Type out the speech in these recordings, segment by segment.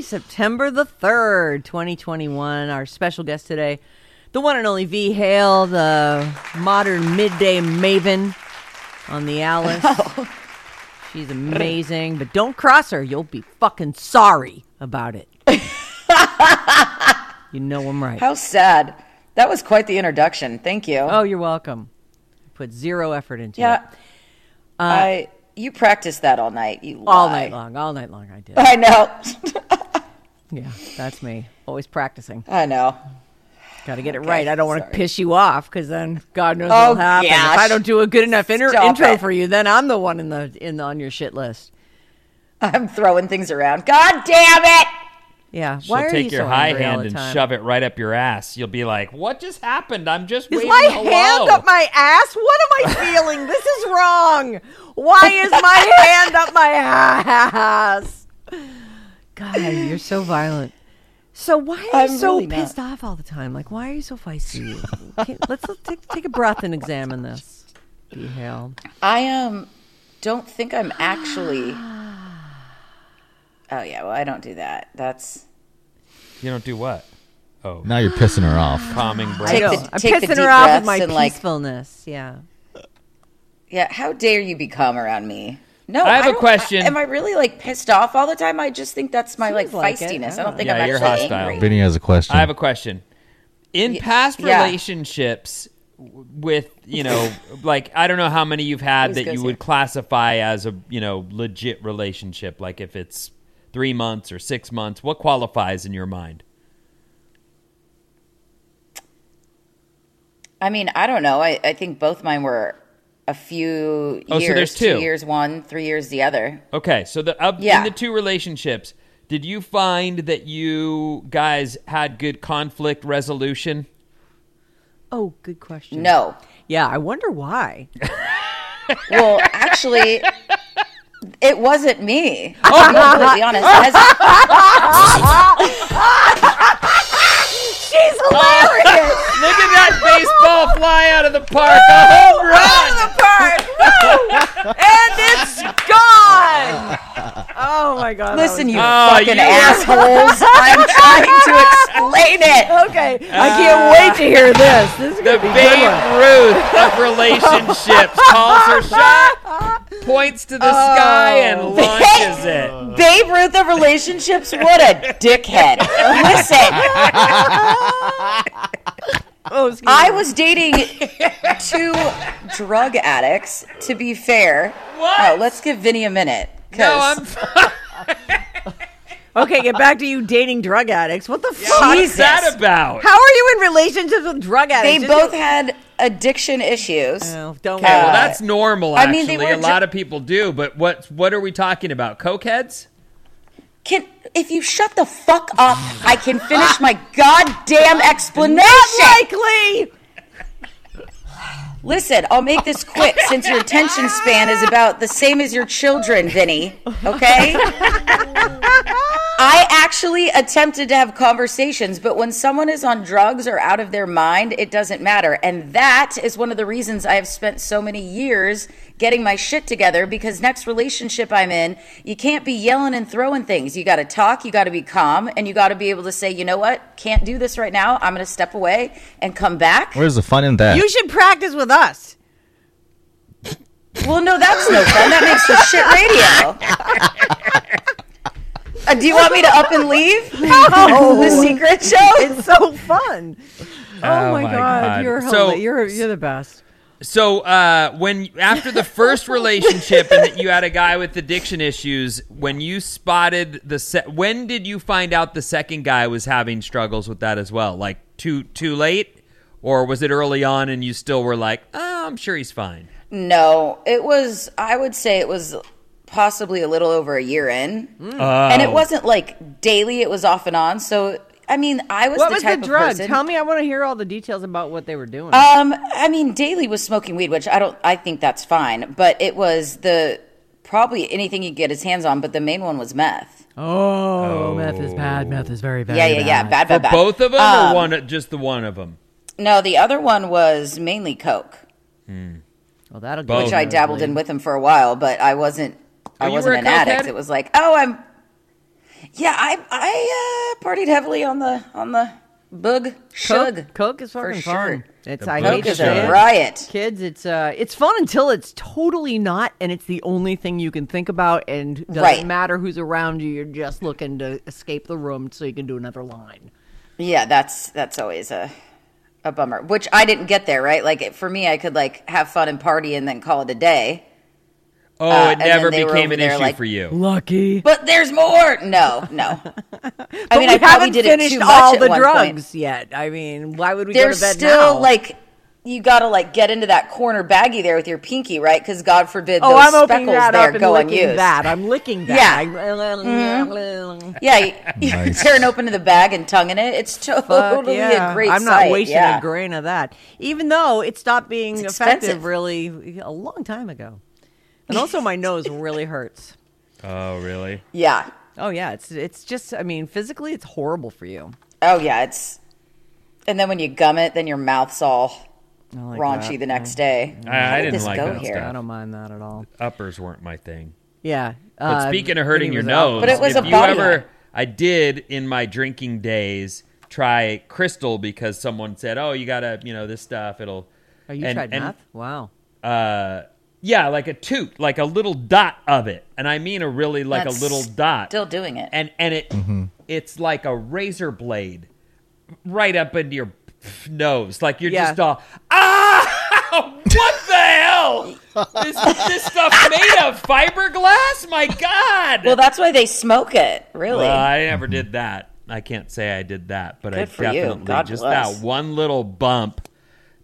September the 3rd, 2021. Our special guest today, the one and only V. Hale, the modern midday maven on the Alice. Oh. She's amazing, but don't cross her. You'll be fucking sorry about it. you know I'm right. How sad. That was quite the introduction. Thank you. Oh, you're welcome. Put zero effort into yeah. it. Uh, I you practiced that all night. You All night long. All night long I did. I know. Yeah, that's me. Always practicing. I know. Got to get it Okay, right. I don't want to piss you off because then God knows Oh, what'll happen. If I don't do a good enough inter- intro it. for you, then I'm the one in the in the, on your shit list. I'm throwing things around. God damn it! Yeah. She'll Why are take you your so high hand and shove it right up your ass. You'll be like, "What just happened? I'm just Is waving my hello." hand up my ass? What am I feeling? this is wrong. Why is my hand up my ass? God, you're so violent. So why are you I'm so really not. pissed off all the time? Like, why are you so feisty? Can- let's, let's take, take a breath and examine this. Be hell. I um don't think I'm actually Oh yeah, well I don't do that. That's You don't do what? Oh, Now you're pissing her off. calming I breath. know. the- I'm take the pissing deep her off with breaths my and, like- peacefulness. Yeah. yeah, how dare you become around me? No, I have a don't- question. am I really like pissed off all the time? I just think that's my like Seems like it. feistiness. I I don't think Yeah, I'm you're actually hostile. angry. Vinny has a question. I have a question. In Y- past relationships w- with, you know, like I don't know how many you've had that goes you here? would classify as a, you know, legit relationship, like if it's 3 months or 6 months, what qualifies in your mind? I mean, I don't know. I, I think both mine were a few Oh, so years. there's two. years one, three years the other. Okay, so the of, Yeah. in the two relationships, did you find that you guys had good conflict resolution? Oh, good question. No. Yeah, I wonder why. Well, actually, it wasn't me. Oh. To be completely honest. As- She's hilarious. Look at that baseball fly out of the park. A home run. the park. And it's gone. Oh my god. listen, you. Oh, fucking you- assholes. I'm trying to explain it. Okay, I uh, can't wait to hear this. This is The gonna be a good Babe one. Ruth of relationships calls her shot, points to the sky, and Oh. launches it. Babe Ruth of relationships, what a dickhead. Listen, Oh, I was dating two drug addicts, to be fair. What? Oh, let's give Vinny a minute. No, 'cause- I'm. Okay, get back to you dating drug addicts. What the fuck? What's Jesus. that about? How are you in relationships with drug they addicts? Just- both had addiction issues. Oh, don't Okay, well that's normal. I mean, they were a ju- lot of people do. But what what are we talking about? Cokeheads? Can if you shut the fuck up, I can finish my goddamn explanation. Not likely. Listen, I'll make this quick since your attention span is about the same as your children, Vinny. Okay? I actually attempted to have conversations, but when someone is on drugs or out of their mind, it doesn't matter. And that is one of the reasons I have spent so many years getting my shit together because next relationship I'm in, you can't be yelling and throwing things. You got to talk, you got to be calm, and you got to be able to say, you know what? Can't do this right now. I'm going to step away and come back. Where's the fun in that? You should practice with us. Well, no, that's no fun. That makes for shit radio. Uh, do you want me to up and leave? the secret show? It's so fun. Oh, Oh my, my god, God. you're So- you're you're the best. So uh, when after the first relationship and that you had a guy with addiction issues, when you spotted the se- when did you find out the second guy was having struggles with that as well? Like too too late, or was it early on and you still were like, oh, I'm sure he's fine. No, it was, I would say it was possibly a little over a year in. Hmm. And it wasn't like daily, it was off and on. So, I mean, I was What the was type the of drug? person. Tell me. I want to hear all the details about what they were doing. Um, I mean, Daly was smoking weed, which I don't. I think that's fine, but it was the probably anything he could get his hands on. But the main one was meth. oh, oh. meth is bad. Meth is very bad. yeah, yeah, yeah, bad, For bad, bad. both of them, Um, or one just the one of them? No, the other one was mainly coke, Well, that'll Both. go. which I dabbled in with him for a while, but I wasn't. I Oh, you wasn't a an addict. It was like, oh, I'm. Yeah, I I uh, partied heavily on the on the boog shug. Coke, Coke is for fucking sure. It's The I hate to is say a it. riot. Kids, it's uh, it's fun until it's totally not, and it's the only thing you can think about, and doesn't Right. matter who's around you. You're just looking to escape the room so you can do another line. Yeah, that's that's always a a bummer. Which I didn't get there, right? Like for me, I could like have fun and party and then call it a day. Oh, uh, it and never became an issue like- for you. Lucky. But there's more. No, no. I mean, we I probably haven't did it finished too much all at the one drugs point. yet. I mean, why would we There's go to bed still now? like you got to like get into that corner baggie there with your pinky, right? Because God forbid oh, those I'm opening speckles that there up and go licking unused. that. I'm licking that. I- mm-hmm. Yeah, you, you Nice. tearing open the bag and tonguing it. It's Fuck totally yeah. a great I'm not sight. wasting yeah. a grain of that, even though it stopped being It's effective expensive. really a long time ago. And also, my nose really hurts. Oh, really? Yeah. Oh yeah, it's it's just. I mean, physically, it's horrible for you. Oh yeah, it's. And then when you gum it, then your mouth's all I like raunchy that. the next day. I- I How did didn't this like go that here? stuff. I don't mind that at all. Uppers weren't my thing. Yeah. But uh, speaking of hurting your nose, But it was if a you body ever, hack. I did in my drinking days try crystal because someone said, "Oh, you gotta, you know, this stuff. It'll." Oh, you and- tried and, meth? Wow. Uh, yeah, like a toot, like a little dot of it, and I mean a really like That's a little dot. Still doing it. and and it it's like a razor blade right up into your nose like you're Yeah. just all ah what the hell is this stuff made of fiberglass my god well, that's why they smoke it. Really. Well, i never did that i can't say i did that but i Good you. definitely God just bless. that one little bump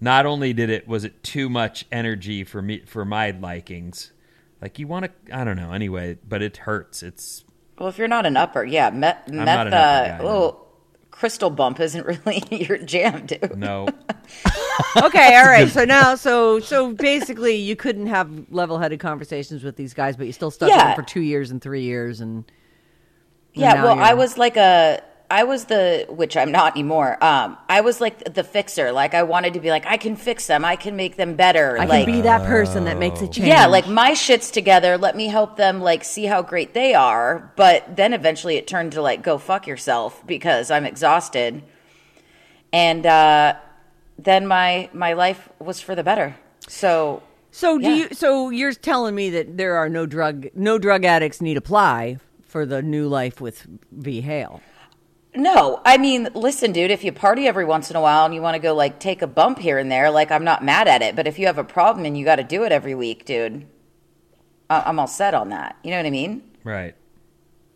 not only did it was it too much energy for me for my likings like you want to i don't know anyway but it hurts it's well, if you're not an upper, yeah, meth. not meth an upper uh, guy, no. Little crystal bump isn't really your jam, dude. no Okay, all right. So now, so so basically, you couldn't have level-headed conversations with these guys, but you still stuck with them for two years and three years, and Yeah, well, I you're- was like a, I was the, which I'm not anymore. Um, I was like the fixer. Like I wanted to be like, I can fix them. I can make them better. I like, can be that person that makes a change. yeah, like my shit's together. Let me help them like see how great they are. But then eventually it turned to like, go fuck yourself because I'm exhausted. And uh, then my my life was for the better. So So do Yeah. you? So you're telling me that there are no drug no drug addicts need apply for the new life with V Hale? No, I mean, listen, dude, if you party every once in a while and you want to go like take a bump here and there, like I'm not mad at it. But if you have a problem and you got to do it every week, dude, I- I'm all set on that. You know what I mean? right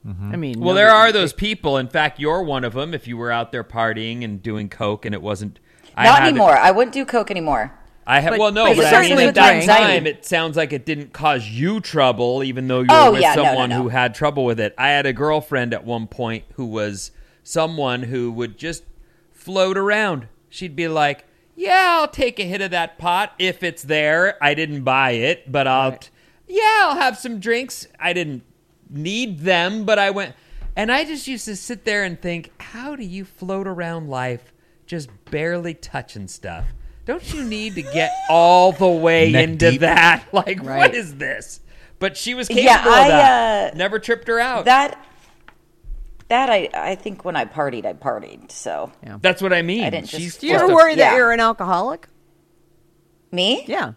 mm-hmm. I mean, Well, no- there are those people. In fact, you're one of them. If you were out there partying and doing coke, and it wasn't, I not had- anymore. I wouldn't do coke anymore. I have. But- Well, no, but but, I mean, certainly at that drink. time, it sounds like it didn't cause you trouble, even though you Oh, were with yeah, no, no, someone no. who had trouble with it. I had a girlfriend at one point who was someone who would just float around. She'd be like, yeah, I'll take a hit of that pot if it's there. I didn't buy it, but I'll, t- yeah, I'll have some drinks. I didn't need them, but I went. And I just used to sit there and think, how do you float around life just barely touching stuff? Don't you need to get all the way Neck into deep. that? Like, Right. what is this? But she was capable Yeah, of I, that. uh, Never tripped her out. That that I I think when I partied, I partied. So That's what I mean. I didn't just Do you ever just a- worry that yeah. you're an alcoholic? me, Yeah.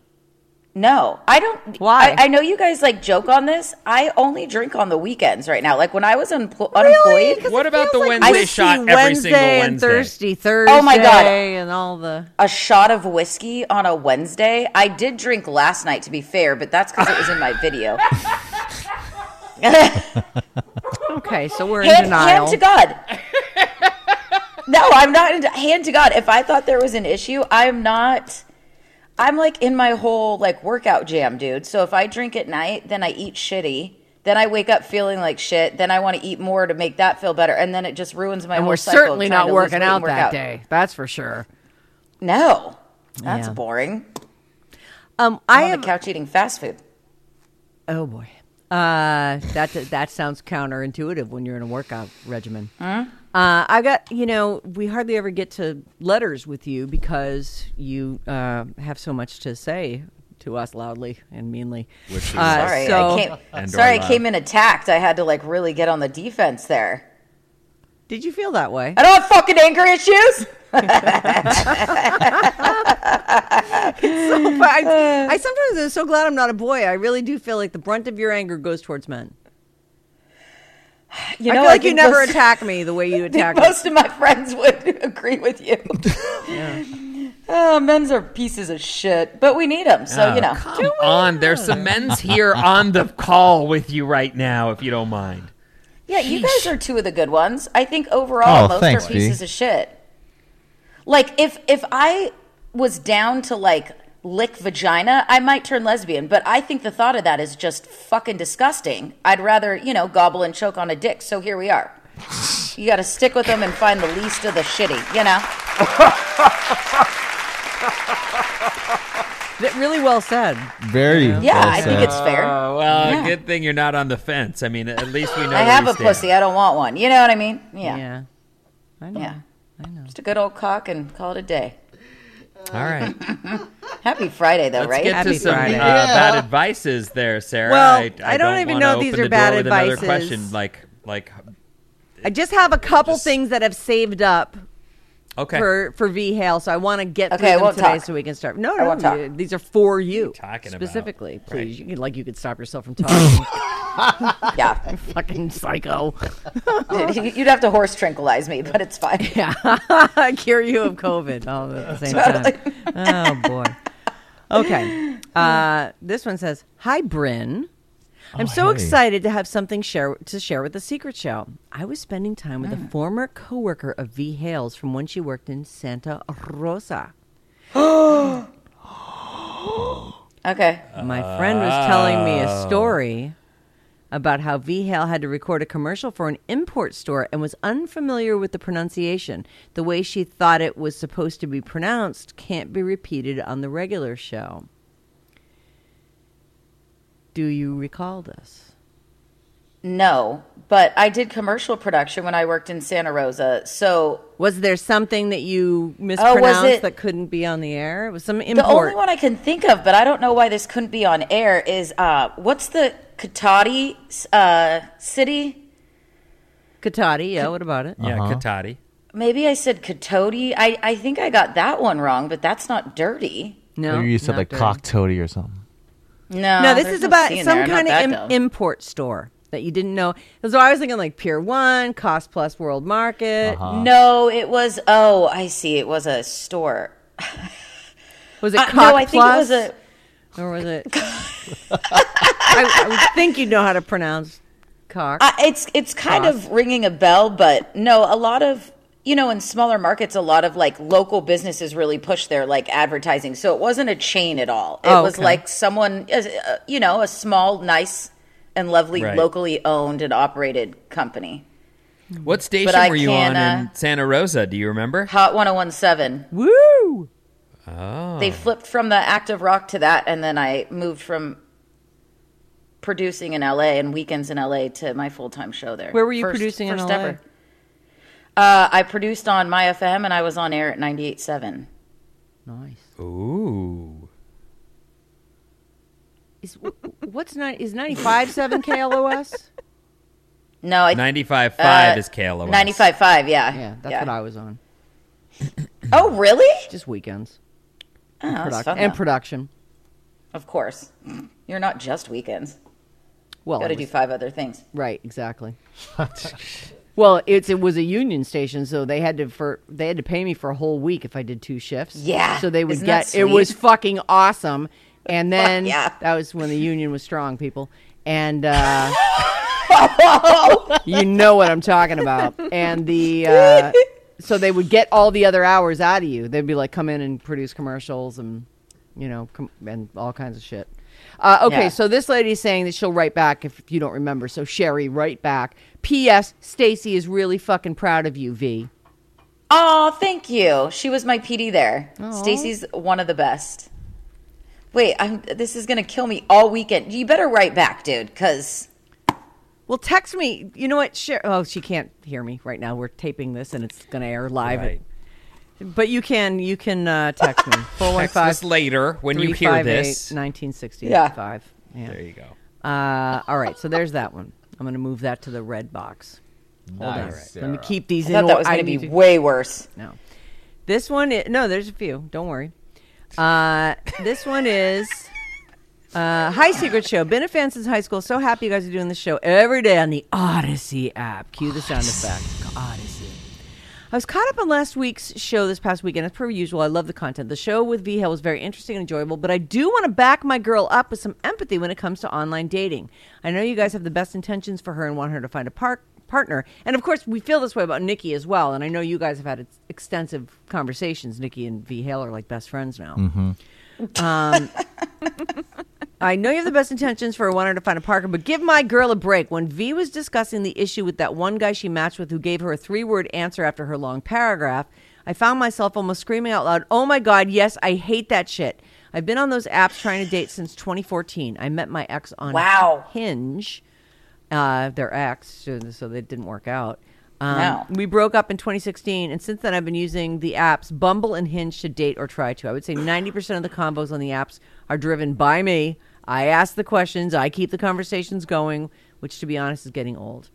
no, I don't. Why? I, I know you guys like joke on this. I only drink on the weekends right now. Like when I was unpl- Really? unemployed, 'Cause What about the like Wednesday whiskey shot every Wednesday single and Wednesday? Thirsty Thursday. Oh my God. And all the. a shot of whiskey on a Wednesday. I did drink last night, to be fair, but that's because it was in my video. Okay, so we're in denial. hand to God. no, I'm not. In, hand to God. If I thought there was an issue, I'm not. I'm like in my whole like workout jam, dude. So if I drink at night, then I eat shitty. Then I wake up feeling like shit. Then I want to eat more to make that feel better, and then it just ruins my and whole we're cycle certainly not working out work that day. That's for sure. No, that's Yeah. boring. Um, I I'm on have. the couch eating fast food. Oh boy. Uh, that that sounds counterintuitive when you're in a workout regimen. Uh, I got you know we hardly ever get to letters with you because you uh, have so much to say to us loudly and meanly. Which is- Uh, Sorry, so- I came. And Sorry, I came in attacked. I had to like really get on the defense there. Did you feel that way? I don't have fucking anger issues. I, uh. I sometimes am so glad I'm not a boy. I really do feel like the brunt of your anger goes towards men. You I know, feel like you never most- attack me the way you I think attack me. most of my friends would agree with you. Oh, men's are pieces of shit, but we need them. So Oh, you know, Come on, there's some men's here on the call with you right now, if you don't mind. yeah, you guys are two of the good ones. I think overall, Oh, most thanks, are V. pieces of shit. Like if if I was down to like lick vagina, I might turn lesbian. But I think the thought of that is just fucking disgusting. I'd rather you know gobble and choke on a dick. So here we are. You got to stick with them and find the least of the shitty. You know. Th- Really well said. Very. Yeah, well I think it's fair. Oh, well, Yeah. good thing you're not on the fence. I mean, at least we know. I have a stand. pussy. I don't want one. You know what I mean? Yeah. Yeah. I know. Yeah. I know. Just a good old cock and call it a day. All right, Happy Friday, though, let's right? get Happy to some uh, Friday. bad advices there, Sarah. Well, I, I don't even wanna know if open these the are bad door with another advices. question, like, like, I just have a couple Just- things that have saved up okay, for for V Hale, so I want to get Okay, through I them today talk. so we can start. No, I no, won't talk. you- these are for you talking about? specifically. Please, Right. you can, like you could stop yourself from talking. Yeah. Fucking psycho. You'd have to horse tranquilize me, but it's fine. Yeah, cure you of COVID all at the same time. Oh boy. Okay. Uh, this one says, "Hi, Bryn. I'm oh, so hey. excited to have something share to share with the Secret Show. I was spending time with a mm. former coworker of V Hale's from when she worked in Santa Rosa. Okay. My friend was telling me a oh. story about how V Hale had to record a commercial for an import store and was unfamiliar with the pronunciation. The way she thought it was supposed to be pronounced can't be repeated on the regular show. Do you recall this? No, but I did commercial production when I worked in Santa Rosa. So Was there something that you Oh, mispronounced it- that couldn't be on the air? It was some import. the only one I can think of, but I don't know why this couldn't be on air, is uh, what's the Cotati uh, city? Cotati, yeah, what about it? yeah, Cotati. Maybe I said Katoti. I, I think I got that one wrong, but that's not dirty. No. Maybe you said not like dirty. cock toady or something. No, No, this is no about some there. Kind of. Im- import store that you didn't know. So I was thinking like Pier One, Cost Plus World Market. Uh-huh. No, it was. Oh, I see. It was a store. Was it Uh, no, I think it Plus? was a. or was it? I, I think you'd know how to pronounce cock. I, it's it's kind Cost. of ringing a bell, but no, a lot of you know in smaller markets, a lot of like local businesses really push their like advertising. So it wasn't a chain at all. It Oh, was like someone, uh, you know, a small, nice, and lovely, Right. locally owned and operated company. What station I were you can, on in uh, Santa Rosa? Do you remember? Hot 1017. Woo! Oh. They flipped from the active rock to that, and then I moved from producing in LA and weekends in LA to my full time show there. Where were you First- producing in LA? ever. Uh, I produced on My FM and I was on air at 98.7. Nice. Ooh. Is what's nine? Is ninety five seven KLOS? No, I 95.5 uh, is KLOS. 95.5, yeah. Yeah, that's what I was on. Oh, really? Just weekends Oh, that's Produc- fun, and production. Of course. You're not just weekends. Well, Got to it do five other things. right, exactly. well, it's it was a union station, so they had to for they had to pay me for a whole week if I did two shifts. Yeah, so they would isn't get it was fucking awesome. And then yeah. that was when the union was strong, people. And uh, you know what I'm talking about. And the uh, so they would get all the other hours out of you. They'd be like, come in and produce commercials and you know com- and all kinds of shit. Uh, okay, Yeah. so this lady's saying that she'll write back if you don't remember. So Sherry, write back. P.S. Stacy is really fucking proud of you, V. Oh, thank you. She was my PD there. Stacy's one of the best. Wait, I'm, this is going to kill me all weekend. You better write back, dude, because Well, text me. You know what? Sher- oh, she can't hear me right now. We're taping this and it's going to air live. Right. But you can you can uh, text me. Text us 415 later when you hear this. 1965. Yeah. There you go. Uh, all right, so there's that one. I'm going to move that to the red box. Hold on. Nice, Let me Sarah. keep these I in thought that or- was going to be way worse. No. This one, i no, there's a few. Don't worry. Uh, this one is uh, Hi Secret Show. Been a fan since high school. So happy you guys are doing the show every day on the Odyssey app. Cue the sound effect. Odyssey. I was caught up on last week's show this past weekend. As per usual, I love the content. The show with V Hale was very interesting and enjoyable, but I do want to back my girl up with some empathy when it comes to online dating. I know you guys have the best intentions for her and want her to find a par- partner. And of course, we feel this way about Nikki as well. And I know you guys have had extensive conversations. Nikki and V Hale are like best friends now. Mm-hmm. Um, I know you have the best intentions for wanting to find a partner, but give my girl a break. When V was discussing the issue with that one guy she matched with who gave her a three word answer after her long paragraph, I found myself almost screaming out loud, Oh my God, yes, I hate that shit. I've been on those apps trying to date since 2014. I met my ex on Wow. Hinge, uh, their ex, so so that didn't work out. Um, No. We broke up in 2016, and since then I've been using the apps Bumble and Hinge to date or try to. I would say 90% of the combos on the apps are driven by me. I ask the questions, I keep the conversations going, which to be honest is getting old.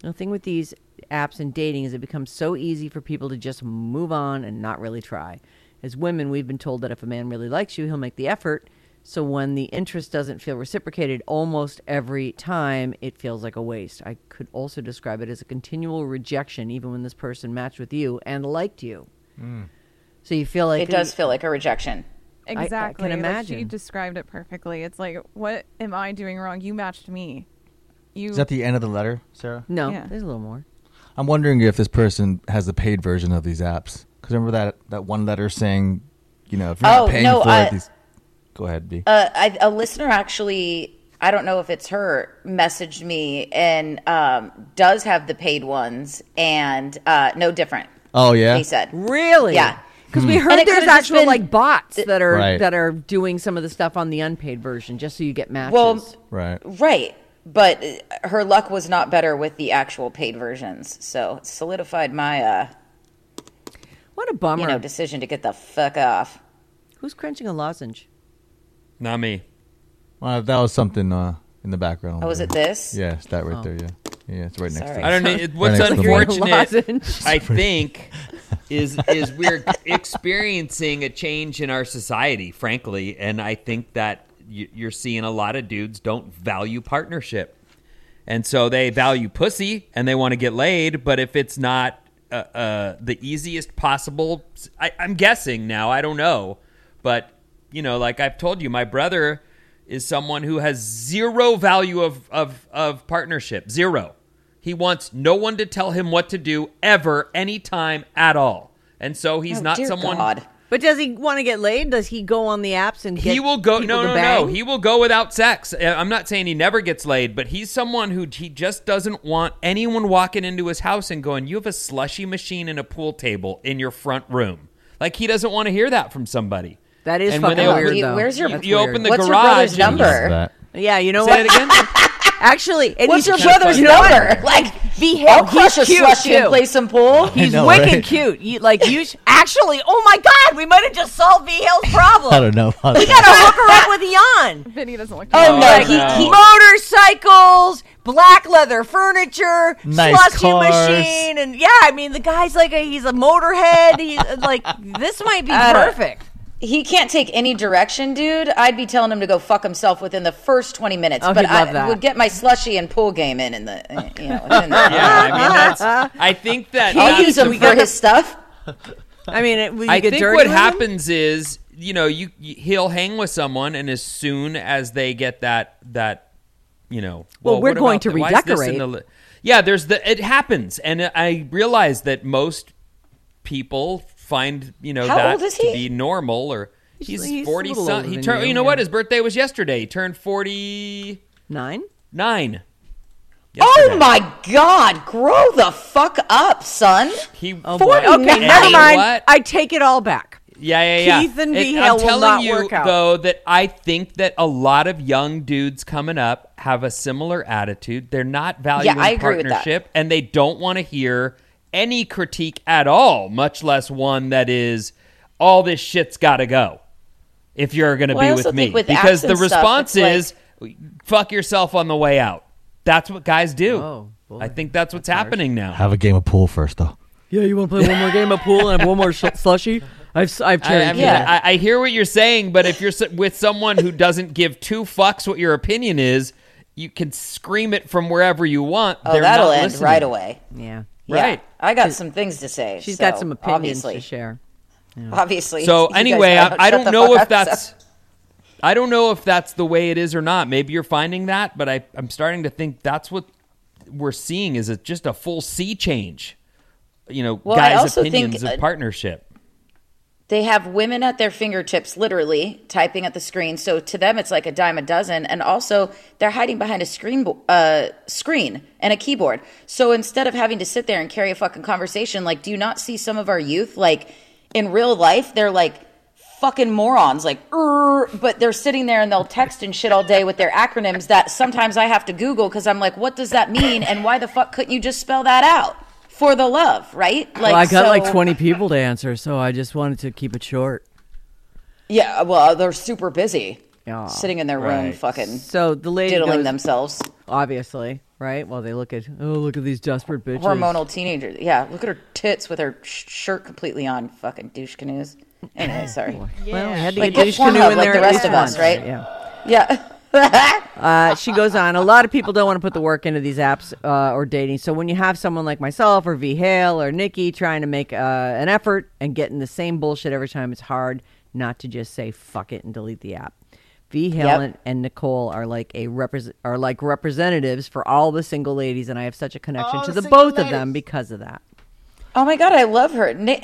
The thing with these apps and dating is it becomes so easy for people to just move on and not really try. As women, we've been told that if a man really likes you, he'll make the effort. So when the interest doesn't feel reciprocated almost every time, it feels like a waste. I could also describe it as a continual rejection, even when this person matched with you and liked you. So you feel like It does feel like a rejection. Exactly. I can Exactly. Like, she described it perfectly. It's like, what am I doing wrong? You matched me. You. Is that the end of the letter, Sarah? No, Yeah. there's a little more. I'm wondering if this person has the paid version of these apps. Because remember that that one letter saying, you know, if you're Oh, not paying no, for uh, it, these. Go ahead, B. Uh, I, a listener actually, I don't know if it's her, messaged me and um, does have the paid ones and uh, no different. oh yeah. he said. Really? Yeah. Because Hmm. we heard there's actual been- like bots that are Right. that are doing some of the stuff on the unpaid version just so you get matches. Well, Right. Right. But uh, her luck was not better with the actual paid versions. So it solidified my, uh, what a bummer. you know, decision to get the fuck off. Who's crunching a lozenge? Not me. Well, that was something uh, in the background. Oh, was it this? Yes, that Oh. right there. Yeah. Yeah, it's right next Sorry. to I it. don't know. it- What's next to the mic. unfortunate, Lozenge. I think, is is we're experiencing a change in our society, frankly, and I think that you- you're seeing a lot of dudes don't value partnership, and so they value pussy and they want to get laid, but if it's not uh, uh, the easiest possible, I, I'm guessing now. I don't know, but you know, like I've told you, my brother is someone who has zero value of of of partnership, zero. He wants no one to tell him what to do ever, anytime at all. And so he's Oh, not someone. God. But does he want to get laid? Does he go on the apps and get He will go. No, no, no. He will go without sex. Uh, I'm not saying he never gets laid, but he's someone who he just doesn't want anyone walking into his house and going, "You have a slushy machine and a pool table in your front room." Like he doesn't want to hear that from somebody. That is And fucking they open- weird You- though. where's your- That's you weird. open the What's your garage. brother's number? That. Yeah, you know Say what? it again. Actually, and What's your brother's number? Like, oh, be I'll him. crush He's a cute slushy and play some pool. He's know, wicked right? cute. You, like you sh- actually. Oh my God, we might have just solved V Hale's problem. I don't know. About We gotta hook her up with Jan. Vinny doesn't look. Oh, too no, bad. he- no. he- Motorcycles, black leather furniture, Nice slushy cars. machine, and yeah, I mean the guy's like a he's a motorhead. He's like this might be perfect. He can't take any direction, dude. I'd be telling him to go fuck himself within the first 20 minutes. Oh, but he'd love I that. would get my slushy and pool game in in the, you know, in the Yeah, I mean that's. I think that. I'll that's use him for his stuff. I mean, it, will you I get think dirty what with him? happens is, you know, you, you he'll hang with someone, and as soon as they get that that, you know, Well, we're going to the- why is this in redecorate. the yeah, there's the it happens, and I realize that most people find you know How that old is to be normal or. He's, he's forty. little Some, older he turned. you, You know yeah. what? His birthday was yesterday. He turned forty nine. nine. Oh my God, grow the fuck up, son. He, Oh, Forty boy. Okay, never mind. what? I take it all back. Yeah, yeah, yeah. Keith and It- V. I'm will telling not you, work out. though, that I think that a lot of young dudes coming up have a similar attitude. They're not valuing I agree with that. partnership, and they don't want to hear any critique at all, much less one that is all this shit's got to go. If you're going to Well, be with me, with because the apps and stuff, response it's is fuck yourself on the way out. That's what guys do. Oh, boy. I think that's what's happening now. Have a game of pool first, though. Yeah, you want to play one more game of pool and have one more sh- slushy? I've I've I, I mean, Yeah. I, I hear what you're saying, but if you're with someone who doesn't give two fucks what your opinion is, you can scream it from wherever you want. Oh, They're that'll not end listening. right away. yeah. Yeah, Right. I got some things to say. She's so, got some opinions obviously. to share. Obviously. So anyway, I, I don't know fuck if up, so- that's. I don't know if that's the way it is or not. Maybe you're finding that, but I, I'm starting to think that's what we're seeing is a, just a full sea change. You know, Well, guys' also think, opinions uh, of partnership. They have women at their fingertips, literally typing at the screen. So to them, it's like a dime a dozen. And also, they're hiding behind a screen, uh, screen and a keyboard. So instead of having to sit there and carry a fucking conversation, like, do you not see some of our youth, like in real life, they're like fucking morons, like, but they're sitting there and they'll text and shit all day with their acronyms that sometimes I have to Google because I'm like, what does that mean? And why the fuck couldn't you just spell that out? For the love, right? Like, well, I got like 20 people to answer, so I just wanted to keep it short. Yeah, well, they're super busy. Yeah. Sitting in their room, fucking So the lady diddling goes, themselves. obviously, right? Well, they look at, oh, look at these desperate bitches. Hormonal teenagers. Yeah, look at her tits with her sh- shirt completely on. Fucking douche canoes. Anyway, sorry. Well, we had to Like, get get douche canoe Pornhub in like there the rest of us, right? Yeah. Yeah. Uh, she goes on. A lot of people don't want to put the work into these apps uh, or dating. So when you have someone like myself or V Hale or Nikki trying to make uh, an effort and getting the same bullshit every time, it's hard not to just say fuck it and delete the app. V Hale Yep. and, and Nicole are like a repres are like representatives for all the single ladies, and I have such a connection to the both of them because of that. oh my god, I love her. Ni-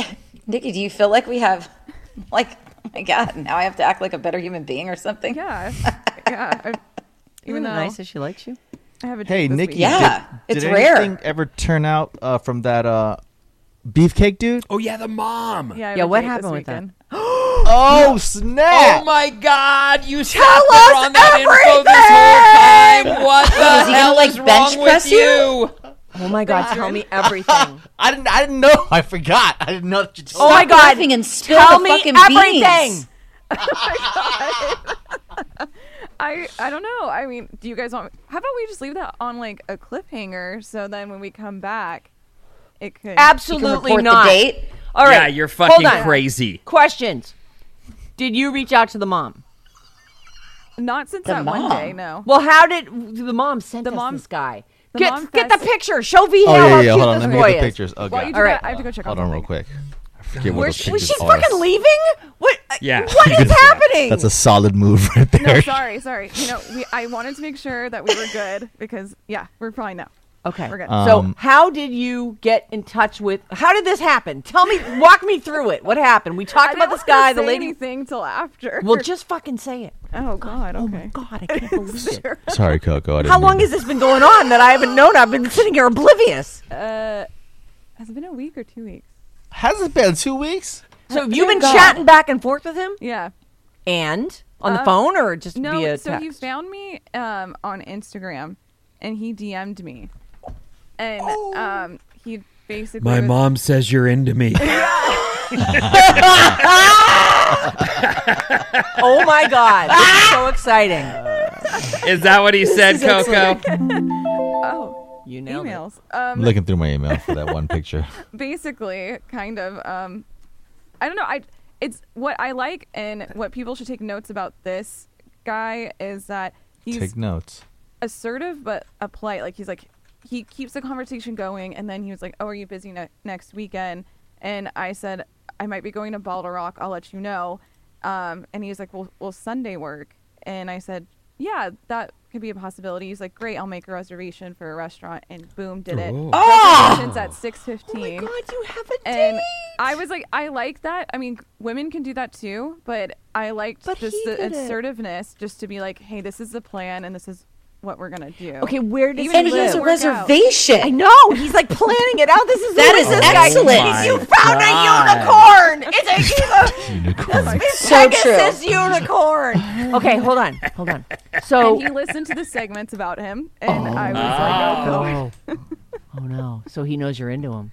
Nikki, do you feel like we have, like, my god, now I have to act like a better human being or something? Yeah, yeah. I, even Isn't though it nice that she likes you. I have a Hey, Nikki. week. Yeah, did, it's did rare. anything ever turn out uh, from that uh, beefcake dude? Oh yeah, the mom. Yeah, Yeah, what happened with that? weekend. Oh snap! Oh my God! You sat Tell us on that info this whole time. What the Was he gonna, hell like, is bench wrong press with you? you? Oh my god, tell me everything. I didn't. I didn't know. I forgot. I didn't know that you told oh my Stop god, laughing and spill tell the me fucking everything. beans. Oh I I don't know. I mean, do you guys want? How about we just leave that on like a cliffhanger, so then when we come back, it could. You can Absolutely report not. the date. All right, Yeah, you're hold fucking on. crazy. Questions. Did you reach out to the mom? Not since The that one mom. day. No. Well, how did the mom send The us mom- this guy? The Get mom get the fest- picture. Show V Oh how yeah, yeah. cute Hold on. this Let me boy get the is. pictures. Oh While god. do All that. I have to go check Hold on on, real quick. I forget what Where's those she, pictures she's are. fucking leaving? What? Yeah. What is happening? That's a solid move right there. No, sorry, sorry. You know, we I wanted to make sure that we were good because yeah, we're fine now. Okay. We're good. so, Um, how did you get in touch with? How did this happen? Tell me. Walk me through it. What happened? We talked didn't about this wanna guy. The lady. thing till after. Well, just fucking say it. oh god. Oh my Okay. god, I can't believe it. Sorry, Coco. I didn't How long to- has this been going on that I haven't known? I've been sitting here oblivious. Uh, has it been a week or two weeks? Has it been two weeks? So have you been God. chatting back and forth with him? Yeah. And on the Um, phone or just No, via so he found me um, on Instagram, and he DM'd me, and Oh. um, he basically My was- mom says you're into me. oh my god, this is so exciting. Is that what he said, Coco? Oh, You nailed it. emails. I'm Um, looking through my email for that one picture. basically, kind of. Um, I don't know. I it's what I like, and what people should take notes about this guy is that he's Take notes. assertive but a polite. Like he's like he keeps the conversation going, and then he was like, "Oh, are you busy ne- next weekend?" And I said, "I might be going to BottleRock. I'll let you know." Um, and he was like, "Well, will Sunday work?" And I said, "Yeah, that could be a possibility." He's like, "Great, I'll make a reservation for a restaurant." And boom, did it. Oh, Reservations at six fifteen. Oh my god, you have a And date. I was like, I like that. I mean, women can do that too, but I liked But just he the did it. assertiveness, just to be like, hey, this is the plan and this is what we're gonna do. Okay, where does Even he And he has a live? Work out. reservation. I know he's like planning it out. This is That who is this guy- excellent. You found God. a unicorn. It's a, he's a Unicorn. So true. Unicorn. Okay, hold on, hold on. So And he listened to the segments about him, and I was like, oh, Oh. oh no! So he knows you're into him.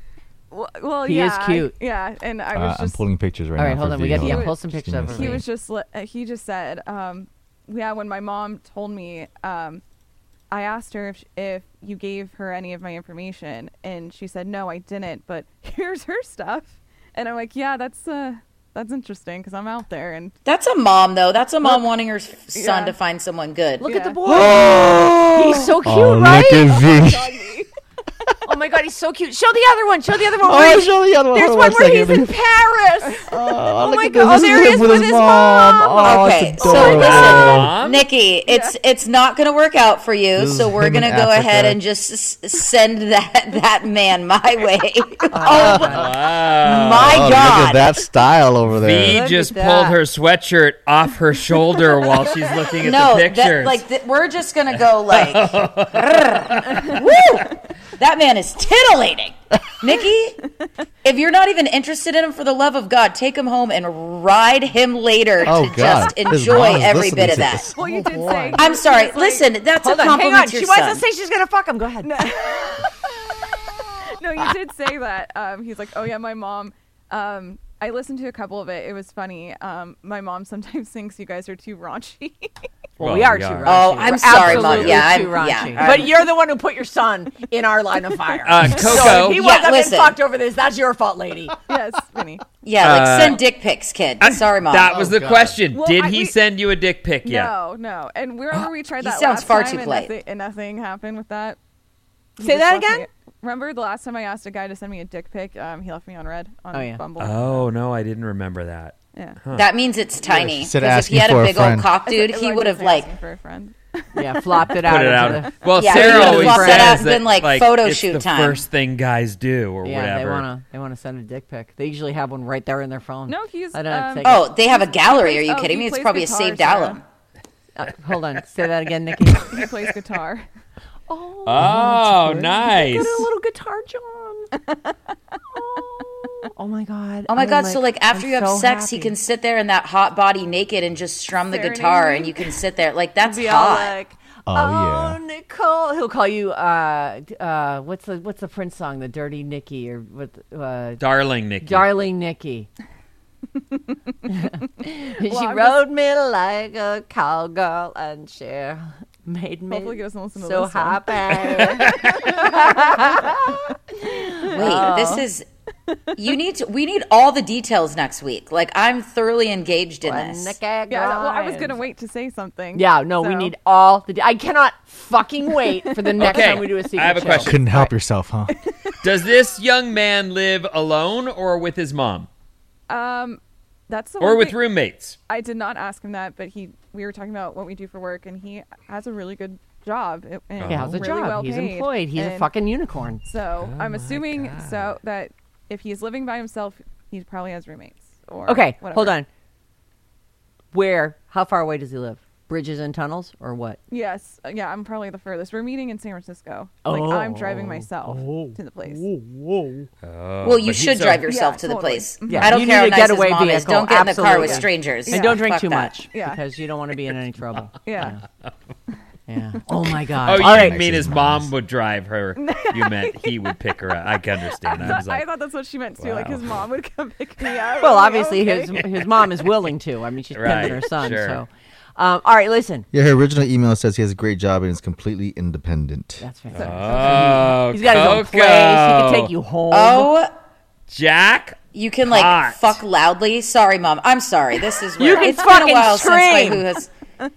well, well He is yeah, cute. Yeah, and I Uh, was I'm pulling pictures right All now. right, hold on. We got V. yeah. Pull some pictures give up me a for he was just, li- uh, he just said, um, yeah, when my mom told me, um, I asked her if if you gave her any of my information, and she said no, I didn't. But here's her stuff, and I'm like, yeah, that's uh, that's interesting because I'm out there, and That's a mom, though. That's a mom wanting her son Yeah. to find someone good. Look at the Yeah. boy. he's so cute, Oh, right? look at V. Oh my god, he's so cute. Show the other one. Show the other one. Oh, show the other one. There's Hold one where he's in Paris. Oh, look oh, my God. Oh, this. Oh, there he is with his mom. Oh, okay, it's so listen, Nikki, it's it's not going to work out for you. This So we're going to in go ahead and just s- send that that man my way. Oh, oh Wow. my Oh, God! Look at that style over there. Look just pulled her sweatshirt off her shoulder while she's looking at no, the that, pictures. like th- we're just gonna go like, woo! That man is titillating, Nikki. If you're not even interested in him for the love of God, take him home and ride him later Oh, to God. just enjoy every bit of that. this. well, you did say. I'm sorry. like- Listen, that's Hold a on, hang on. to She your wants son. to say she's gonna fuck him. Go ahead. no, you did say that. Um, he's like, oh yeah, my mom. Um, I listened to a couple of it. It was funny. Um, my mom sometimes thinks you guys are too raunchy. Well, we are too raunchy. Oh, I'm We're sorry, Mom. Yeah, too I'm- raunchy. yeah, but you're the one who put your son in our line of fire. Uh, So Coco. if he Yeah, wasn't getting listen. fucked over this, that's your fault, lady. yes, Vinny. Yeah, like Uh, send dick pics, kid. I, Sorry, mom. That was the God. question. Well, Did I- he we- send you a dick pic yet? No, no. And remember we tried He that sounds last far time too and polite. nothing, and nothing happened with that. Say that left me- again? Remember the last time I asked a guy to send me a dick pic? Um, he left me on read on Oh, yeah. Bumble. Oh no, I didn't remember that. yeah. that means it's tiny. she said Because if he asking had for a a big old friend. cock, dude, said- he I would have like asking for a friend. Yeah, flopped it out. Put it into out. Well, Yeah, Sarah he always flopped that out says and been that like, photo it's shoot the time. first thing guys do, or The, yeah, whatever. they wanna they wanna send a dick pic. They usually have one right there in their phone. No, he's, I don't um, take Oh, they have a gallery. Are you Oh, kidding he me? It's plays probably a guitar, saved Sarah. album. it. Uh, hold on, say that again, Nikki. He plays guitar. Oh, Oh, nice. Get a little guitar, John. oh, oh my god. Oh my I'm god! so like after I'm you have so sex, he can sit there in that hot body naked and just strum the Serenade guitar, me. and you can sit there like that's be all hot. like, Oh, oh, yeah. Nicole. He'll call you. Uh, uh, what's the what's the Prince song? The Dirty Nikki or what? Uh, Darling Nikki. Darling Nikki. she I'm rode me like a cowgirl, and she made me Hopefully he doesn't listen to so this happy. Wait, this is. You need to. We need all the details next week. Like I'm thoroughly engaged in When this. Nikki Yeah, well, I was gonna wait to say something. Yeah, no, we need all the. I cannot fucking wait for the next Okay, time we do a secret I have a show. question. Couldn't help yourself, huh? Does this young man live alone or with his mom, Um, that's the or with thing- roommates? I did not ask him that, but he. We were talking about what we do for work, and he has a really good job. it- and He has a really job. well He's paid, employed. He's a and fucking unicorn. So Oh I'm assuming so that if he's living by himself, he probably has roommates. Or Okay, whatever. hold on. Where? How far away does he live? Bridges and tunnels or what? Yes, uh, yeah, I'm probably the furthest. We're meeting in San Francisco. Like I'm driving myself to the place. Oh, Well, you but he- should so- drive yourself Yeah, to the totally. place. Yeah, I don't you care need how a nice his getaway mom is. vehicle, Don't get in the car with absolutely. strangers. And don't drink Fuck too that. much Yeah. because you don't want to be in any trouble. Yeah. Yeah. Oh my Oh, God. you All didn't right. mean his mom would drive her. You meant he would pick her up. I can understand. I was I like, thought that's what she meant too. Like his mom would come pick me up. Well, I'm like, obviously okay. his his mom is willing to. I mean, she's Right, pimping her son. sure. So, um, all right, listen. Yeah, her original email says he has a great job and is completely independent. That's fantastic. oh, He's got his own Coco. place. He can take you home. Oh, Jack. you can like Hot. fuck loudly. Sorry, mom. I'm sorry. This is You where can it's been fucking a while scream. since my who has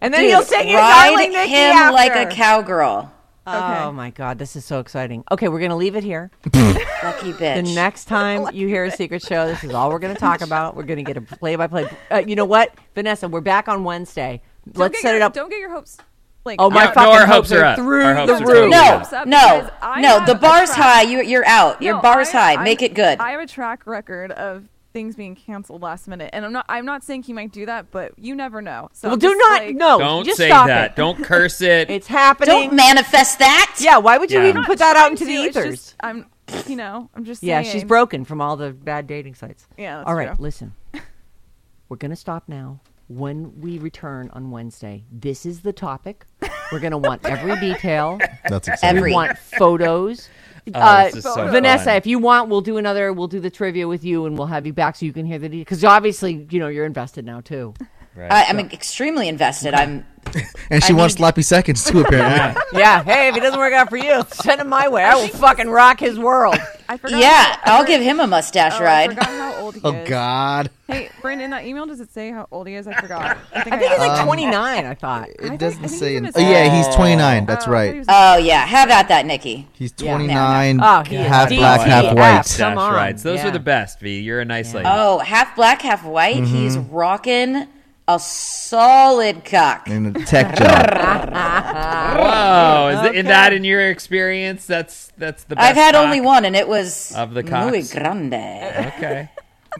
and then Dude, he'll sing you ride Darling Nikki him after. like a cowgirl. Oh my God, this is so exciting. Okay, we're gonna leave it here. Lucky bitch. The next time you hear a secret show, this is all we're going to talk about. We're going to get a play by play. You know what, Vanessa? We're back on Wednesday. Don't Let's set your- it up. Don't get your hopes. Like Oh my Yeah, fucking no, our hopes hopes are are up. through Our the hopes are roof. totally no, no, no. The bar's high. You, you're out. Your No, bar's I- high. I- Make it good. I have a track record of things being canceled last minute, and I'm not. I'm not saying he might do that, but you never know. So Well, do not. like- no, Don't just say stop that. It. Don't curse it. It's happening. Don't manifest that. yeah. Why would you Yeah. even put that out into the to, it's ethers? just- I'm. You know. I'm just. yeah, saying. she's broken from all the bad dating sites. Yeah, that's all right, true. listen. We're going to stop now. When we return on Wednesday, this is the topic. We're going to want every detail. That's exciting. Every- We want photos. Oh, uh, so Vanessa, fun. if you want, we'll do another. We'll do the trivia with you, and we'll have you back so you can hear the because obviously, you know, you're invested now too. Right. I, I'm extremely invested. I'm. And she I wants need- sloppy seconds too, apparently. yeah. Hey, if it doesn't work out for you, send him my way. I will fucking rock his world. I forgot. Yeah, I I'll for- give him a mustache oh, I ride. forgot how old he oh is. God, Hey, Brandon, in that email does it say how old he is? I forgot. I think, I think he's like Um, 29. I thought. it think- doesn't think say. he's in- in his oh yeah, he's Oh. 29. That's Oh, I thought he right. was- Oh yeah, have at that, Nikki. He's Yeah. 29, Oh, he is half DTF. black, half Come white. Mustache on. rides. Those Yeah. are the best. V, you're a nice lady. Oh, half black, half white. Mm-hmm. He's rocking a solid cock. And a tech job. Whoa! Is, it, in that in your experience? That's that's the best. I've had cock? only one, and it was Of the muy grande. Okay.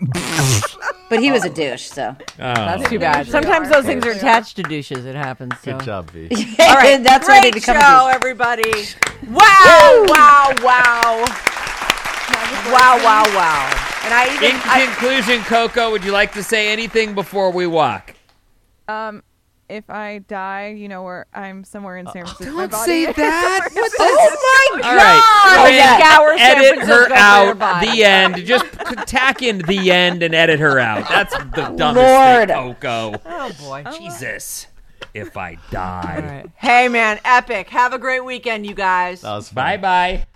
But he was a douche, so. Oh. That's too bad. Sometimes those things are attached to douches. It happens. So. Good job, V. All right, that's great where they become show, douche. everybody. Wow! wow! Wow! Wow! Wow! Wow! And I even In I, conclusion, Coco, would you like to say anything before we walk? Um, if I die, you know where I'm somewhere in San Francisco. my Don't body say is that. somewhere- oh my All right, God! Corinne, Scour San edit Francisco her for out. body. The end. Just c- tack in the end and edit her out. That's the dumbest Lord. thing, Coco. Oh boy! Jesus. If I die. right. Hey man, epic! Have a great weekend, you guys. That was fun. Bye bye.